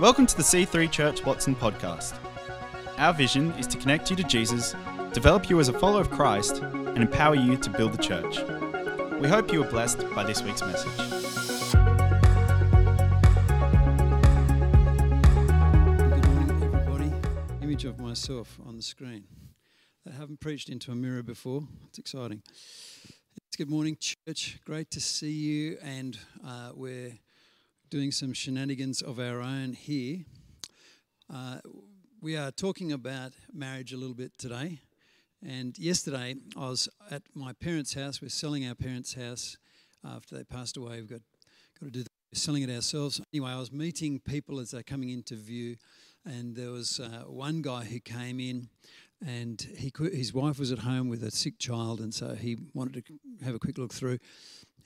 Welcome to the C3 Church Watson podcast. Our vision is to connect you to Jesus, develop you as a follower of Christ, and empower you to build the church. We hope you are blessed by this week's message. Good morning, everybody. Image of myself on the screen. I haven't preached into a mirror before. It's exciting. It's good morning, church. Great to see you, and uh, we're doing some shenanigans of our own here. Uh, we are talking about marriage a little bit today. And yesterday, I was at my parents' house. We're selling our parents' house after they passed away. We've got, got to do the, we're selling it ourselves. Anyway, I was meeting people as they're coming into view, and there was uh, one guy who came in and he his wife was at home with a sick child, and so he wanted to have a quick look through.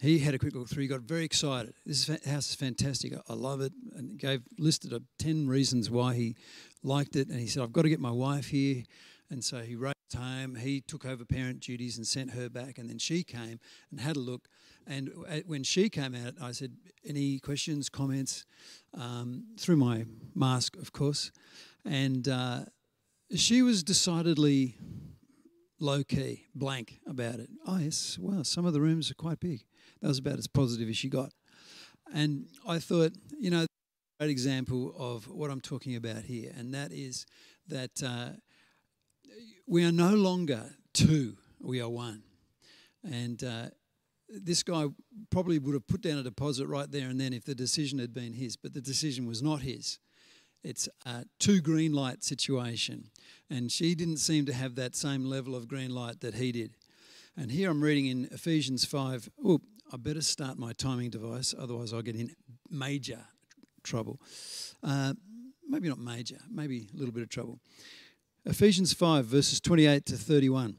He had a quick look through. He got very excited. This house is fantastic. I love it, and gave listed a ten reasons why he liked it. And he said, "I've got to get my wife here." And so he raced home. He took over parent duties and sent her back, and then she came and had a look. And when she came out, I said, "Any questions, comments?" Um, through my mask, of course, and. Uh, she was decidedly low key, blank about it. Oh, yes, well, some of the rooms are quite big. That was about as positive as she got. And I thought, you know, great example of what I'm talking about here, and that is that uh, we are no longer two, we are one. And uh, this guy probably would have put down a deposit right there and then if the decision had been his, but the decision was not his it's a two green light situation. And she didn't seem to have that same level of green light that he did. And here I'm reading in Ephesians 5. Oh, I better start my timing device, otherwise, I'll get in major trouble. Uh, maybe not major, maybe a little bit of trouble. Ephesians 5, verses 28 to 31.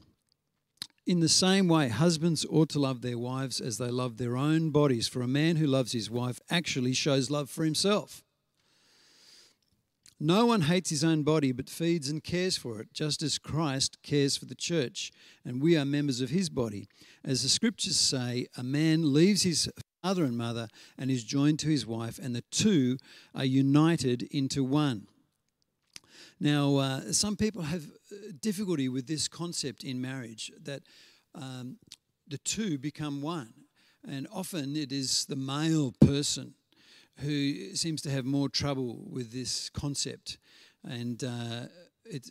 In the same way, husbands ought to love their wives as they love their own bodies, for a man who loves his wife actually shows love for himself. No one hates his own body, but feeds and cares for it, just as Christ cares for the church, and we are members of his body. As the scriptures say, a man leaves his father and mother and is joined to his wife, and the two are united into one. Now, uh, some people have uh, difficulty with this concept in marriage that um, the two become one, and often it is the male person who seems to have more trouble with this concept. And uh, it,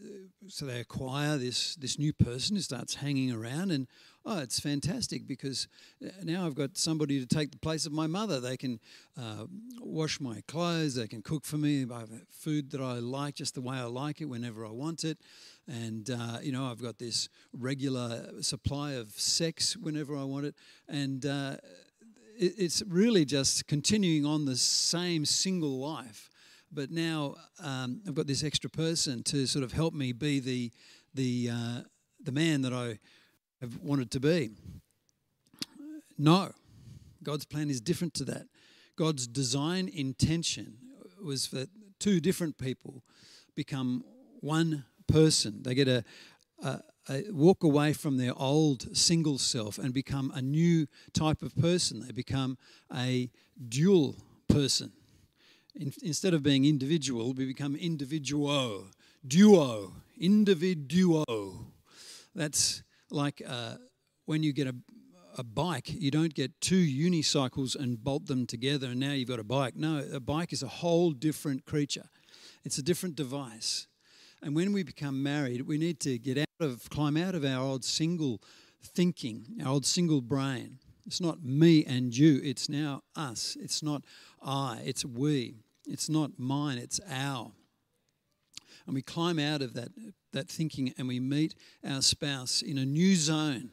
so they acquire this, this new person who starts hanging around, and oh, it's fantastic because uh, now I've got somebody to take the place of my mother. They can uh, wash my clothes, they can cook for me, I have food that I like just the way I like it whenever I want it. And, uh, you know, I've got this regular supply of sex whenever I want it. And, uh, it's really just continuing on the same single life, but now um, I've got this extra person to sort of help me be the the uh, the man that I have wanted to be. No, God's plan is different to that. God's design intention was for two different people become one person. They get a, a, walk away from their old single self and become a new type of person. They become a dual person. In, instead of being individual, we become individuo, duo, individuo. That's like uh, when you get a, a bike, you don't get two unicycles and bolt them together and now you've got a bike. No, a bike is a whole different creature, it's a different device. And when we become married, we need to get out of, climb out of our old single thinking, our old single brain. It's not me and you, it's now us. It's not I, it's we. It's not mine, it's our. And we climb out of that, that thinking and we meet our spouse in a new zone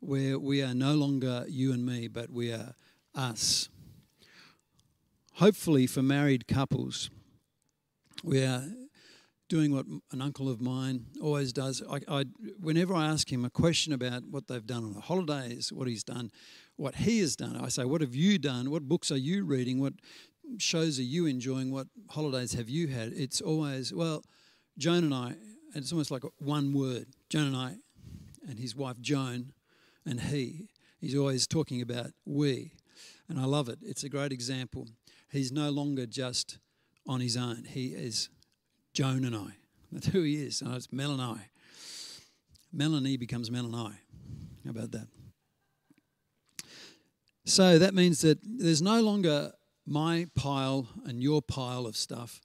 where we are no longer you and me, but we are us. Hopefully, for married couples, we are doing what an uncle of mine always does. I, I, whenever I ask him a question about what they've done on the holidays, what he's done, what he has done, I say, What have you done? What books are you reading? What shows are you enjoying? What holidays have you had? It's always, well, Joan and I, it's almost like one word Joan and I, and his wife Joan, and he. He's always talking about we. And I love it. It's a great example. He's no longer just on his own. He is Joan and I. That's who he is. Oh, it's Mel and I. Melanie becomes Mel and I. How about that? So that means that there's no longer my pile and your pile of stuff.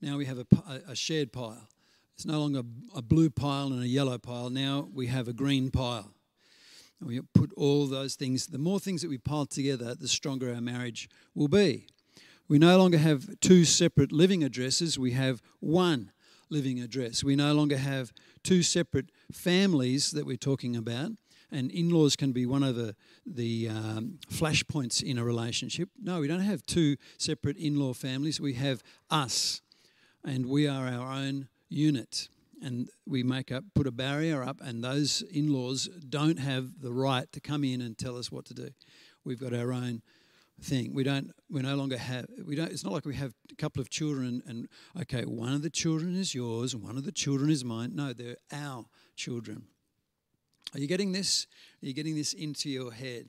Now we have a, a shared pile. It's no longer a blue pile and a yellow pile. Now we have a green pile. And we put all those things, the more things that we pile together, the stronger our marriage will be. We no longer have two separate living addresses, we have one living address. We no longer have two separate families that we're talking about and in-laws can be one of the, the um, flashpoints in a relationship. No, we don't have two separate in-law families. We have us, and we are our own unit. And we make up, put a barrier up, and those in-laws don't have the right to come in and tell us what to do. We've got our own thing. We don't. We no longer have. We don't. It's not like we have a couple of children and okay, one of the children is yours and one of the children is mine. No, they're our children. Are you getting this? Are you getting this into your head?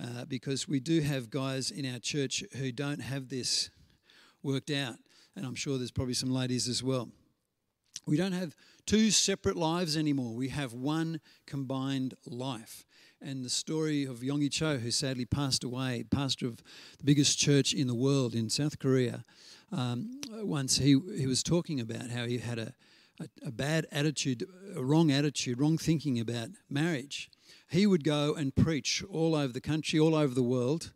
Uh, because we do have guys in our church who don't have this worked out, and I'm sure there's probably some ladies as well. We don't have two separate lives anymore. We have one combined life. And the story of Yonggi Cho, who sadly passed away, pastor of the biggest church in the world in South Korea, um, once he, he was talking about how he had a, a, a bad attitude, a wrong attitude, wrong thinking about marriage, he would go and preach all over the country, all over the world,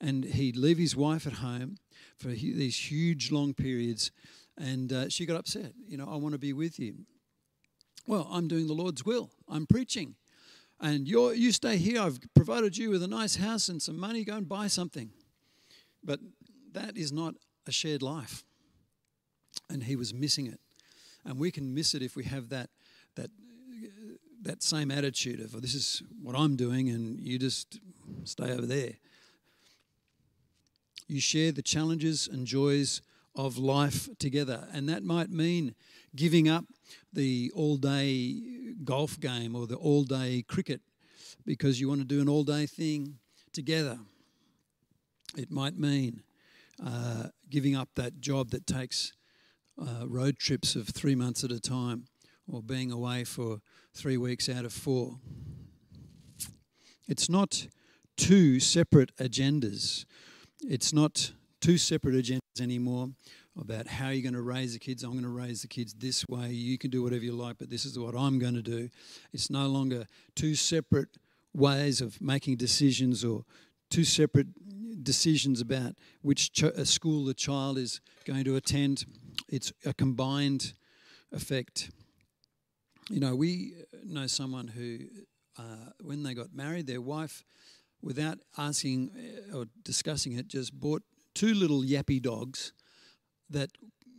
and he'd leave his wife at home for these huge long periods. And uh, she got upset. You know, I want to be with you. Well, I'm doing the Lord's will. I'm preaching. And you you stay here. I've provided you with a nice house and some money. Go and buy something. But that is not a shared life. And he was missing it and we can miss it if we have that that that same attitude of oh, this is what I'm doing and you just stay over there. You share the challenges and joys of life together, and that might mean giving up the all-day golf game or the all-day cricket because you want to do an all-day thing together. It might mean uh, giving up that job that takes uh, road trips of three months at a time or being away for three weeks out of four. It's not two separate agendas. It's not two separate agendas anymore about how you're going to raise the kids. I'm going to raise the kids this way. You can do whatever you like, but this is what I'm going to do. It's no longer two separate ways of making decisions or two separate decisions about which ch- school the child is going to attend it's a combined effect. You know, we know someone who, uh, when they got married, their wife, without asking uh, or discussing it, just bought two little yappy dogs that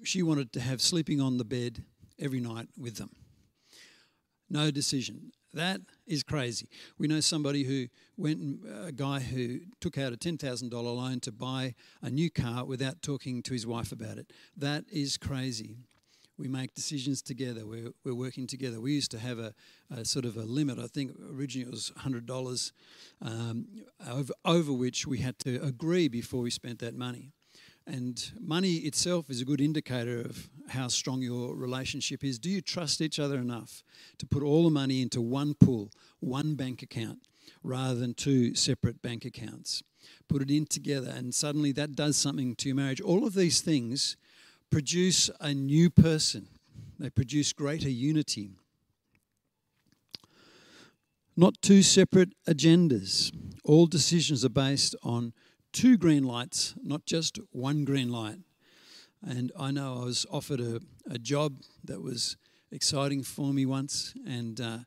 she wanted to have sleeping on the bed every night with them. No decision. That is crazy. We know somebody who went, uh, a guy who took out a $10,000 loan to buy a new car without talking to his wife about it. That is crazy. We make decisions together. We're, we're working together. We used to have a, a sort of a limit. I think originally it was $100 um, over, over which we had to agree before we spent that money. And money itself is a good indicator of how strong your relationship is. Do you trust each other enough to put all the money into one pool, one bank account, rather than two separate bank accounts? Put it in together, and suddenly that does something to your marriage. All of these things produce a new person, they produce greater unity. Not two separate agendas. All decisions are based on two green lights, not just one green light. And I know I was offered a, a job that was exciting for me once, and uh,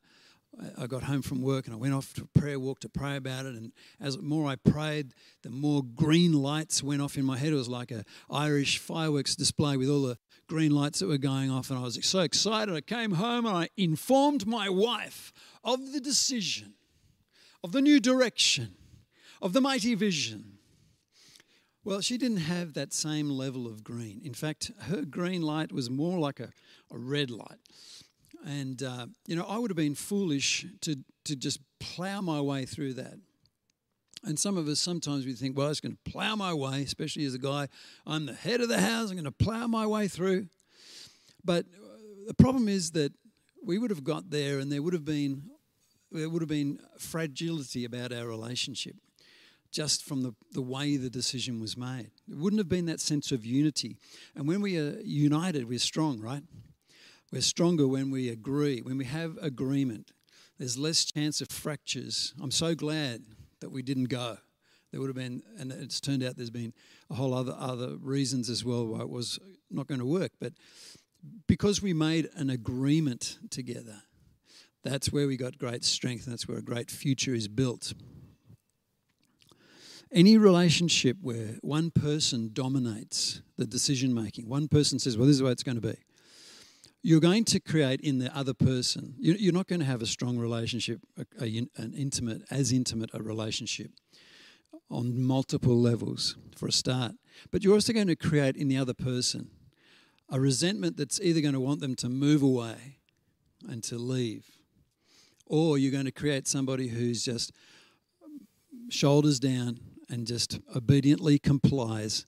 I got home from work and I went off to a prayer walk to pray about it. And as the more I prayed, the more green lights went off in my head. It was like a Irish fireworks display with all the green lights that were going off. And I was so excited. I came home and I informed my wife of the decision, of the new direction, of the mighty vision. Well, she didn't have that same level of green. In fact, her green light was more like a, a red light. And, uh, you know, I would have been foolish to, to just plow my way through that. And some of us sometimes we think, well, I'm just going to plow my way, especially as a guy. I'm the head of the house. I'm going to plow my way through. But uh, the problem is that we would have got there, and there would have been there would have been fragility about our relationship just from the, the way the decision was made. It wouldn't have been that sense of unity. And when we are united, we're strong, right? We're stronger when we agree, when we have agreement. There's less chance of fractures. I'm so glad that we didn't go. There would have been, and it's turned out there's been a whole other other reasons as well why it was not going to work. But because we made an agreement together, that's where we got great strength, and that's where a great future is built. Any relationship where one person dominates the decision making, one person says, Well, this is the way it's going to be, you're going to create in the other person, you're not going to have a strong relationship, an intimate, as intimate a relationship on multiple levels for a start. But you're also going to create in the other person a resentment that's either going to want them to move away and to leave, or you're going to create somebody who's just shoulders down and just obediently complies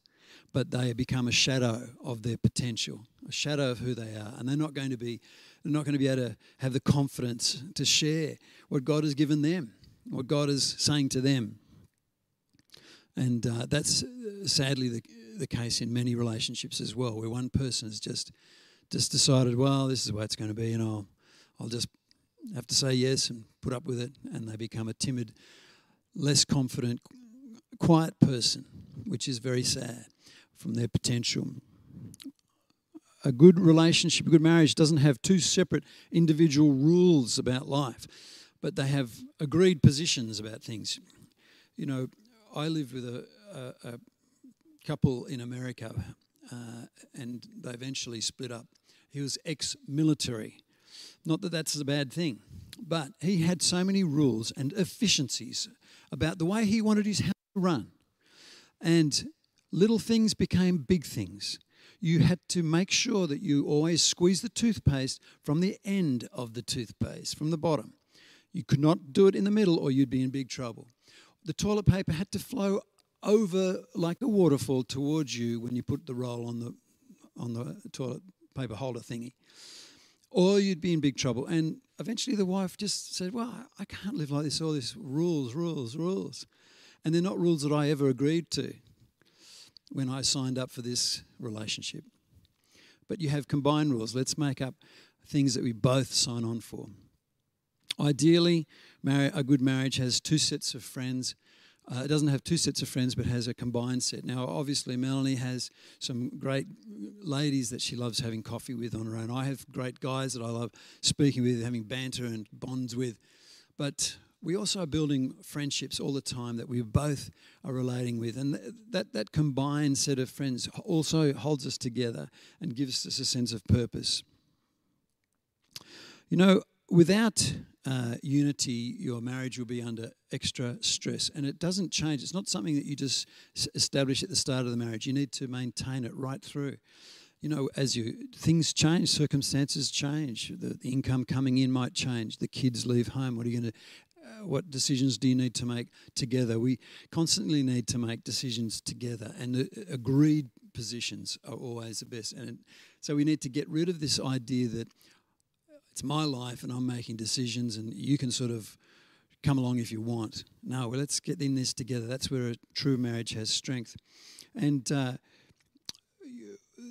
but they become a shadow of their potential, a shadow of who they are, and they're not going to be they're not going to be able to have the confidence to share what God has given them, what God is saying to them. And uh, that's uh, sadly the, the case in many relationships as well, where one person has just just decided, well, this is the way it's going to be, and I'll I'll just have to say yes and put up with it, and they become a timid, less confident, quiet person, which is very sad from their potential. A good relationship, a good marriage doesn't have two separate individual rules about life, but they have agreed positions about things. You know, I lived with a, a, a couple in America uh, and they eventually split up. He was ex military. Not that that's a bad thing, but he had so many rules and efficiencies about the way he wanted his house to run. And little things became big things. You had to make sure that you always squeeze the toothpaste from the end of the toothpaste, from the bottom. You could not do it in the middle or you'd be in big trouble. The toilet paper had to flow over like a waterfall towards you when you put the roll on the on the toilet paper holder thingy. Or you'd be in big trouble. And eventually the wife just said, Well, I can't live like this, all these rules, rules, rules. And they're not rules that I ever agreed to when I signed up for this relationship. But you have combined rules. Let's make up things that we both sign on for. Ideally, a good marriage has two sets of friends. Uh, it doesn't have two sets of friends, but has a combined set. Now, obviously, Melanie has some great ladies that she loves having coffee with on her own. I have great guys that I love speaking with, having banter and bonds with. But we also are building friendships all the time that we both are relating with. And that, that combined set of friends also holds us together and gives us a sense of purpose. You know, without uh, unity, your marriage will be under extra stress. And it doesn't change. It's not something that you just establish at the start of the marriage. You need to maintain it right through. You know, as you things change, circumstances change. The, the income coming in might change. The kids leave home. What are you going to what decisions do you need to make together? We constantly need to make decisions together, and uh, agreed positions are always the best. And so we need to get rid of this idea that it's my life and I'm making decisions, and you can sort of come along if you want. No, well, let's get in this together. That's where a true marriage has strength. And uh,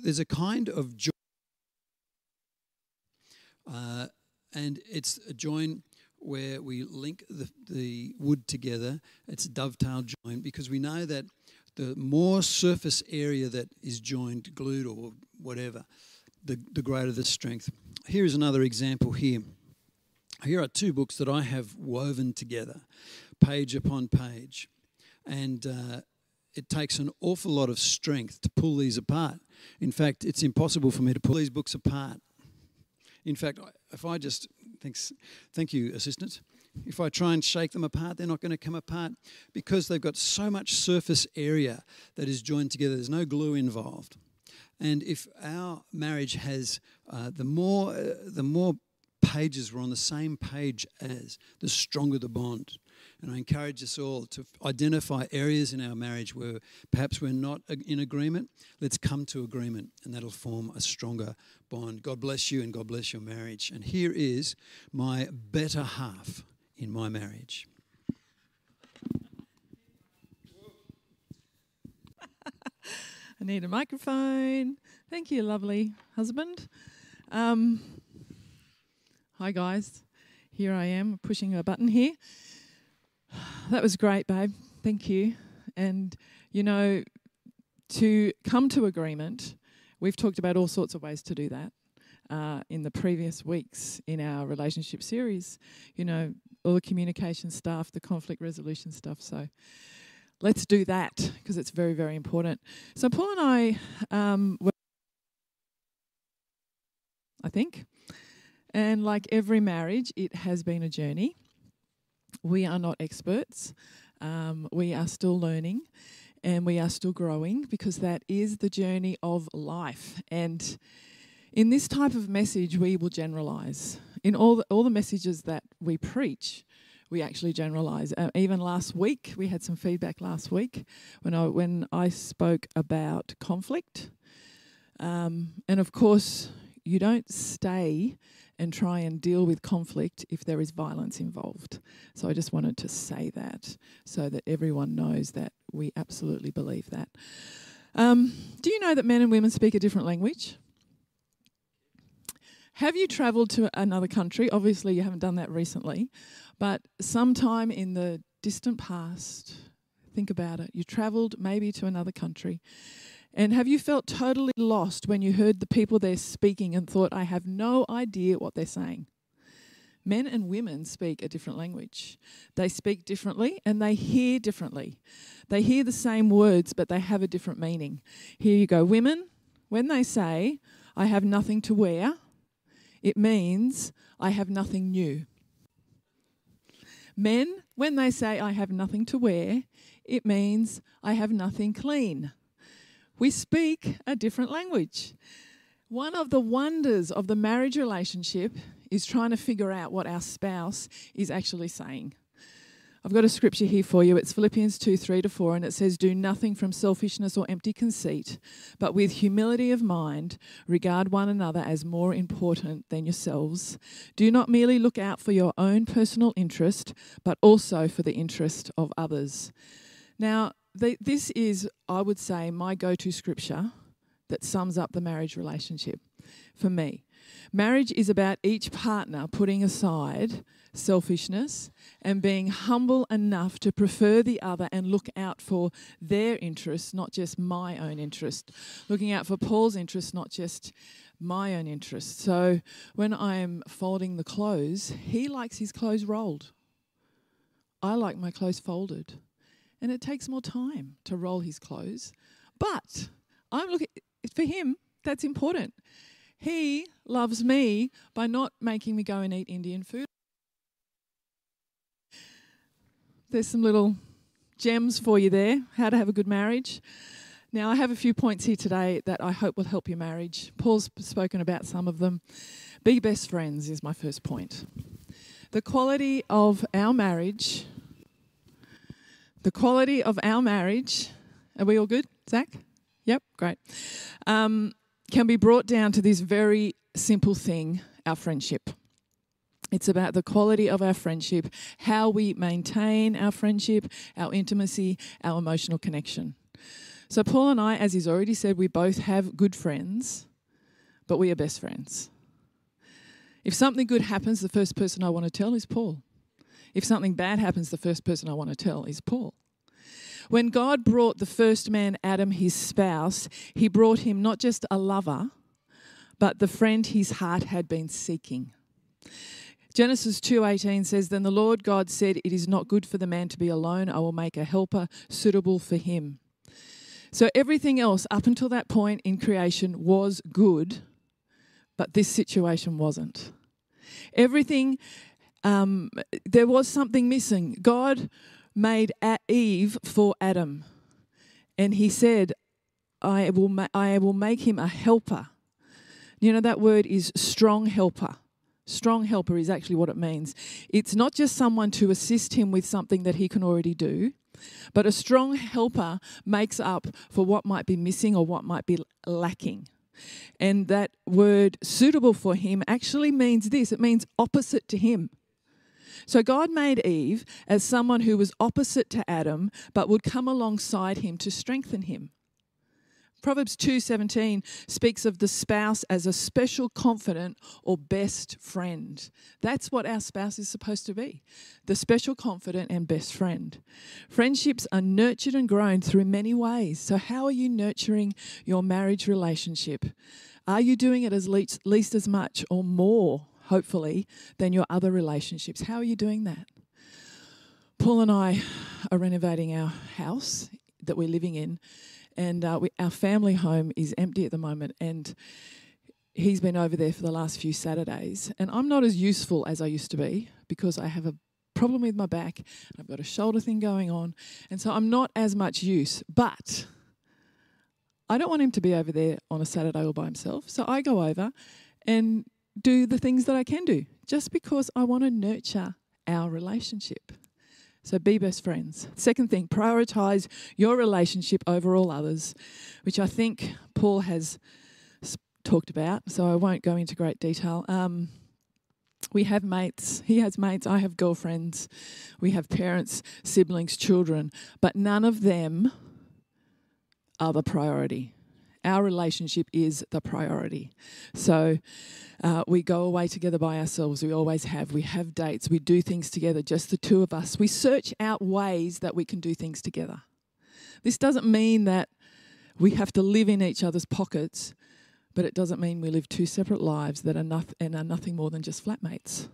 there's a kind of joy, uh, and it's a join where we link the, the wood together. It's a dovetail joint because we know that the more surface area that is joined, glued, or whatever, the, the greater the strength. Here is another example here. Here are two books that I have woven together, page upon page. And uh, it takes an awful lot of strength to pull these apart. In fact, it's impossible for me to pull these books apart. In fact, if I just Thanks. Thank you, assistant. If I try and shake them apart, they're not going to come apart because they've got so much surface area that is joined together. There's no glue involved. And if our marriage has uh, the more uh, the more pages we're on the same page as, the stronger the bond. And I encourage us all to identify areas in our marriage where perhaps we're not in agreement. Let's come to agreement, and that'll form a stronger bond. God bless you, and God bless your marriage. And here is my better half in my marriage. I need a microphone. Thank you, lovely husband. Um, hi, guys. Here I am pushing a button here. That was great, babe. Thank you. And, you know, to come to agreement, we've talked about all sorts of ways to do that. Uh, in the previous weeks in our relationship series, you know, all the communication stuff, the conflict resolution stuff. So let's do that because it's very, very important. So Paul and I um, were, I think, and like every marriage, it has been a journey. We are not experts. Um, we are still learning and we are still growing because that is the journey of life. And in this type of message, we will generalize. In all the, all the messages that we preach, we actually generalize. Uh, even last week, we had some feedback last week when I when I spoke about conflict, um, and of course, you don't stay and try and deal with conflict if there is violence involved. So I just wanted to say that so that everyone knows that we absolutely believe that. Um, do you know that men and women speak a different language? Have you travelled to another country? Obviously, you haven't done that recently, but sometime in the distant past, think about it, you travelled maybe to another country. And have you felt totally lost when you heard the people there speaking and thought, I have no idea what they're saying? Men and women speak a different language. They speak differently and they hear differently. They hear the same words, but they have a different meaning. Here you go. Women, when they say, I have nothing to wear, it means I have nothing new. Men, when they say I have nothing to wear, it means I have nothing clean. We speak a different language. One of the wonders of the marriage relationship is trying to figure out what our spouse is actually saying. I've got a scripture here for you. It's Philippians 2 3 to 4, and it says, Do nothing from selfishness or empty conceit, but with humility of mind, regard one another as more important than yourselves. Do not merely look out for your own personal interest, but also for the interest of others. Now, the, this is, I would say, my go to scripture that sums up the marriage relationship for me. Marriage is about each partner putting aside selfishness and being humble enough to prefer the other and look out for their interests, not just my own interest. Looking out for Paul's interests, not just my own interests. So when I'm folding the clothes, he likes his clothes rolled. I like my clothes folded. And it takes more time to roll his clothes. But I'm looking for him, that's important. He loves me by not making me go and eat Indian food. There's some little gems for you there how to have a good marriage. Now, I have a few points here today that I hope will help your marriage. Paul's spoken about some of them. Be best friends is my first point. The quality of our marriage, the quality of our marriage, are we all good, Zach? Yep, great. Um, can be brought down to this very simple thing our friendship. It's about the quality of our friendship, how we maintain our friendship, our intimacy, our emotional connection. So, Paul and I, as he's already said, we both have good friends, but we are best friends. If something good happens, the first person I want to tell is Paul. If something bad happens, the first person I want to tell is Paul. When God brought the first man, Adam, his spouse, he brought him not just a lover, but the friend his heart had been seeking. Genesis 2:18 says then the Lord God said it is not good for the man to be alone I will make a helper suitable for him. So everything else up until that point in creation was good but this situation wasn't. Everything um, there was something missing. God made Eve for Adam and he said I will ma- I will make him a helper. You know that word is strong helper Strong helper is actually what it means. It's not just someone to assist him with something that he can already do, but a strong helper makes up for what might be missing or what might be lacking. And that word suitable for him actually means this it means opposite to him. So God made Eve as someone who was opposite to Adam but would come alongside him to strengthen him. Proverbs 2:17 speaks of the spouse as a special confidant or best friend. That's what our spouse is supposed to be. The special confidant and best friend. Friendships are nurtured and grown through many ways. So how are you nurturing your marriage relationship? Are you doing it as least, least as much or more, hopefully, than your other relationships? How are you doing that? Paul and I are renovating our house that we're living in and uh, we, our family home is empty at the moment. And he's been over there for the last few Saturdays, and I'm not as useful as I used to be because I have a problem with my back. I've got a shoulder thing going on, and so I'm not as much use. But I don't want him to be over there on a Saturday all by himself, so I go over and do the things that I can do just because I want to nurture our relationship. So be best friends. Second thing, prioritize your relationship over all others, which I think Paul has talked about, so I won't go into great detail. Um, we have mates, he has mates, I have girlfriends, we have parents, siblings, children, but none of them are the priority. Our relationship is the priority. So uh, we go away together by ourselves. We always have. We have dates. We do things together, just the two of us. We search out ways that we can do things together. This doesn't mean that we have to live in each other's pockets, but it doesn't mean we live two separate lives that are, noth- and are nothing more than just flatmates.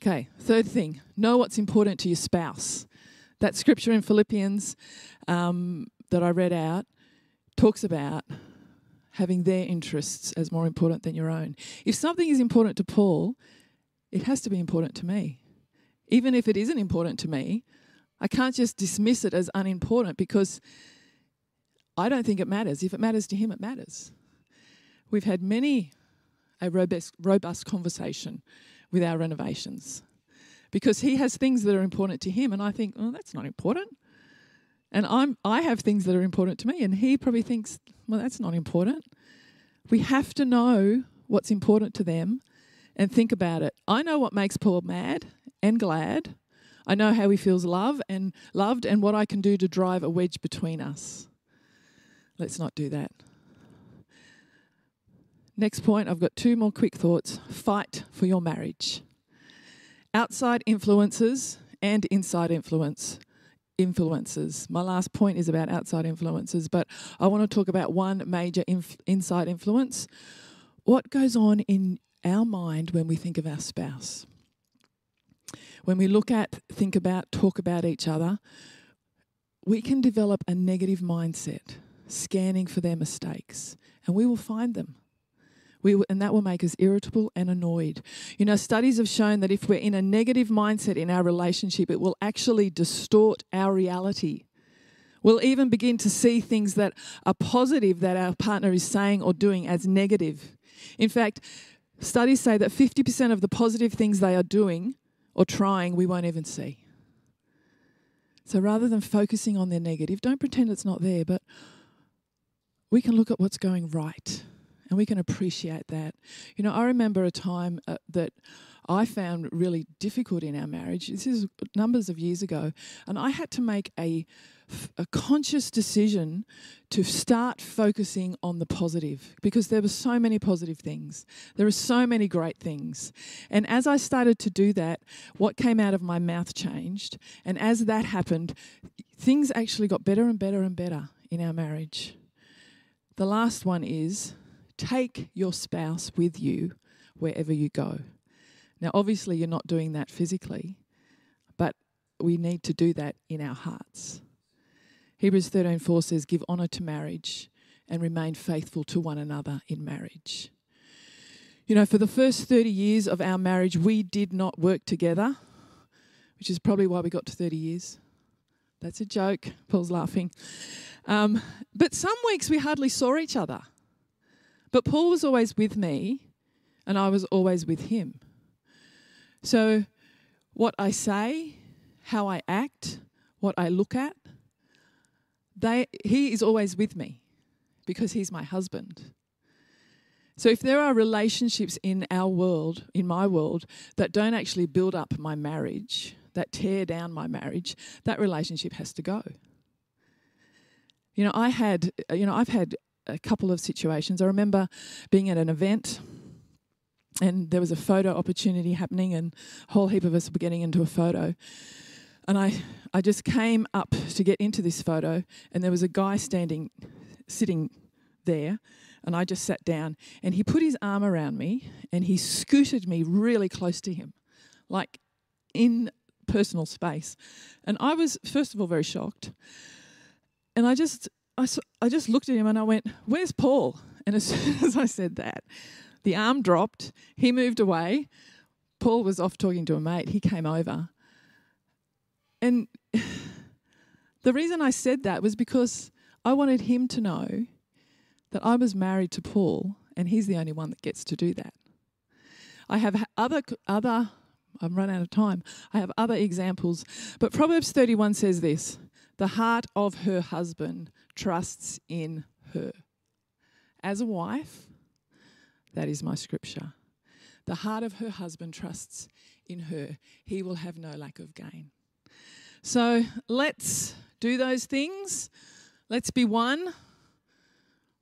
Okay, third thing know what's important to your spouse. That scripture in Philippians um, that I read out talks about having their interests as more important than your own. If something is important to Paul, it has to be important to me. Even if it isn't important to me, I can't just dismiss it as unimportant because I don't think it matters. If it matters to him, it matters. We've had many a robust, robust conversation with our renovations because he has things that are important to him, and I think, oh, that's not important. And I'm I have things that are important to me, and he probably thinks, well, that's not important. We have to know what's important to them and think about it. I know what makes Paul mad and glad. I know how he feels love and loved and what I can do to drive a wedge between us. Let's not do that. Next point, I've got two more quick thoughts. Fight for your marriage. Outside influences and inside influence influences. My last point is about outside influences, but I want to talk about one major inf- inside influence. What goes on in our mind when we think of our spouse? When we look at, think about, talk about each other, we can develop a negative mindset, scanning for their mistakes, and we will find them. We, and that will make us irritable and annoyed. You know, studies have shown that if we're in a negative mindset in our relationship, it will actually distort our reality. We'll even begin to see things that are positive that our partner is saying or doing as negative. In fact, studies say that 50% of the positive things they are doing or trying, we won't even see. So rather than focusing on their negative, don't pretend it's not there, but we can look at what's going right and we can appreciate that. You know, I remember a time uh, that I found really difficult in our marriage. This is numbers of years ago, and I had to make a a conscious decision to start focusing on the positive because there were so many positive things. There are so many great things. And as I started to do that, what came out of my mouth changed. And as that happened, things actually got better and better and better in our marriage. The last one is Take your spouse with you wherever you go. Now, obviously, you're not doing that physically, but we need to do that in our hearts. Hebrews 13:4 says, "Give honor to marriage and remain faithful to one another in marriage." You know, for the first 30 years of our marriage, we did not work together, which is probably why we got to 30 years. That's a joke. Paul's laughing. Um, but some weeks we hardly saw each other. But Paul was always with me and I was always with him. So, what I say, how I act, what I look at, they, he is always with me because he's my husband. So, if there are relationships in our world, in my world, that don't actually build up my marriage, that tear down my marriage, that relationship has to go. You know, I had, you know, I've had a couple of situations. I remember being at an event and there was a photo opportunity happening and a whole heap of us were getting into a photo. And I, I just came up to get into this photo and there was a guy standing, sitting there and I just sat down and he put his arm around me and he scooted me really close to him, like in personal space. And I was, first of all, very shocked. And I just, I, I just looked at him and I went, Where's Paul? And as soon as I said that, the arm dropped, he moved away. Paul was off talking to a mate, he came over. And the reason I said that was because I wanted him to know that I was married to Paul and he's the only one that gets to do that. I have other other I've run out of time. I have other examples, but Proverbs 31 says this, the heart of her husband trusts in her. As a wife, that is my scripture. The heart of her husband trusts in her. He will have no lack of gain. So let's do those things. Let's be one.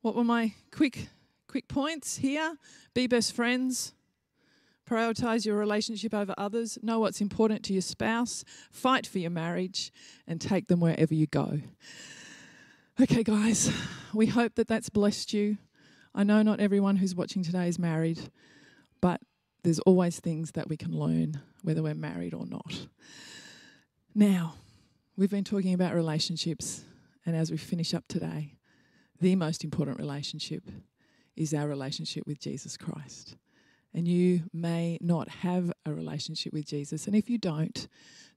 What were my quick quick points here? Be best friends. Prioritize your relationship over others. Know what's important to your spouse. Fight for your marriage and take them wherever you go. Okay, guys, we hope that that's blessed you. I know not everyone who's watching today is married, but there's always things that we can learn, whether we're married or not. Now, we've been talking about relationships, and as we finish up today, the most important relationship is our relationship with Jesus Christ. And you may not have a relationship with Jesus, and if you don't,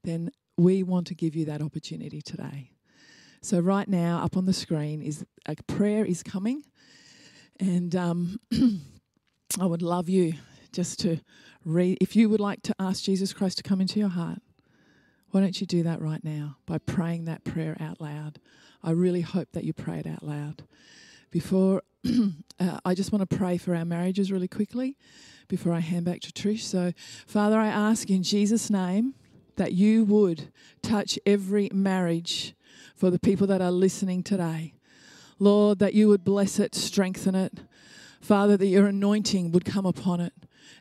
then we want to give you that opportunity today. So right now, up on the screen is a prayer is coming, and um, I would love you just to read. If you would like to ask Jesus Christ to come into your heart, why don't you do that right now by praying that prayer out loud? I really hope that you pray it out loud. Before, uh, I just want to pray for our marriages really quickly before I hand back to Trish. So, Father, I ask in Jesus' name that you would touch every marriage for the people that are listening today. Lord, that you would bless it, strengthen it. Father, that your anointing would come upon it.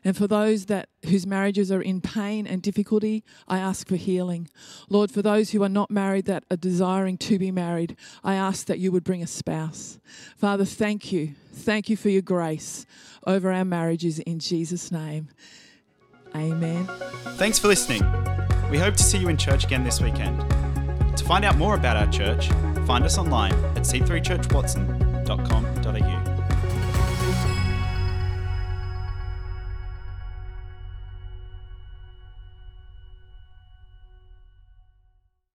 And for those that whose marriages are in pain and difficulty, I ask for healing. Lord, for those who are not married that are desiring to be married, I ask that you would bring a spouse. Father, thank you. Thank you for your grace over our marriages in Jesus' name. Amen. Thanks for listening. We hope to see you in church again this weekend. Find out more about our church, find us online at c3churchwatson.com.au.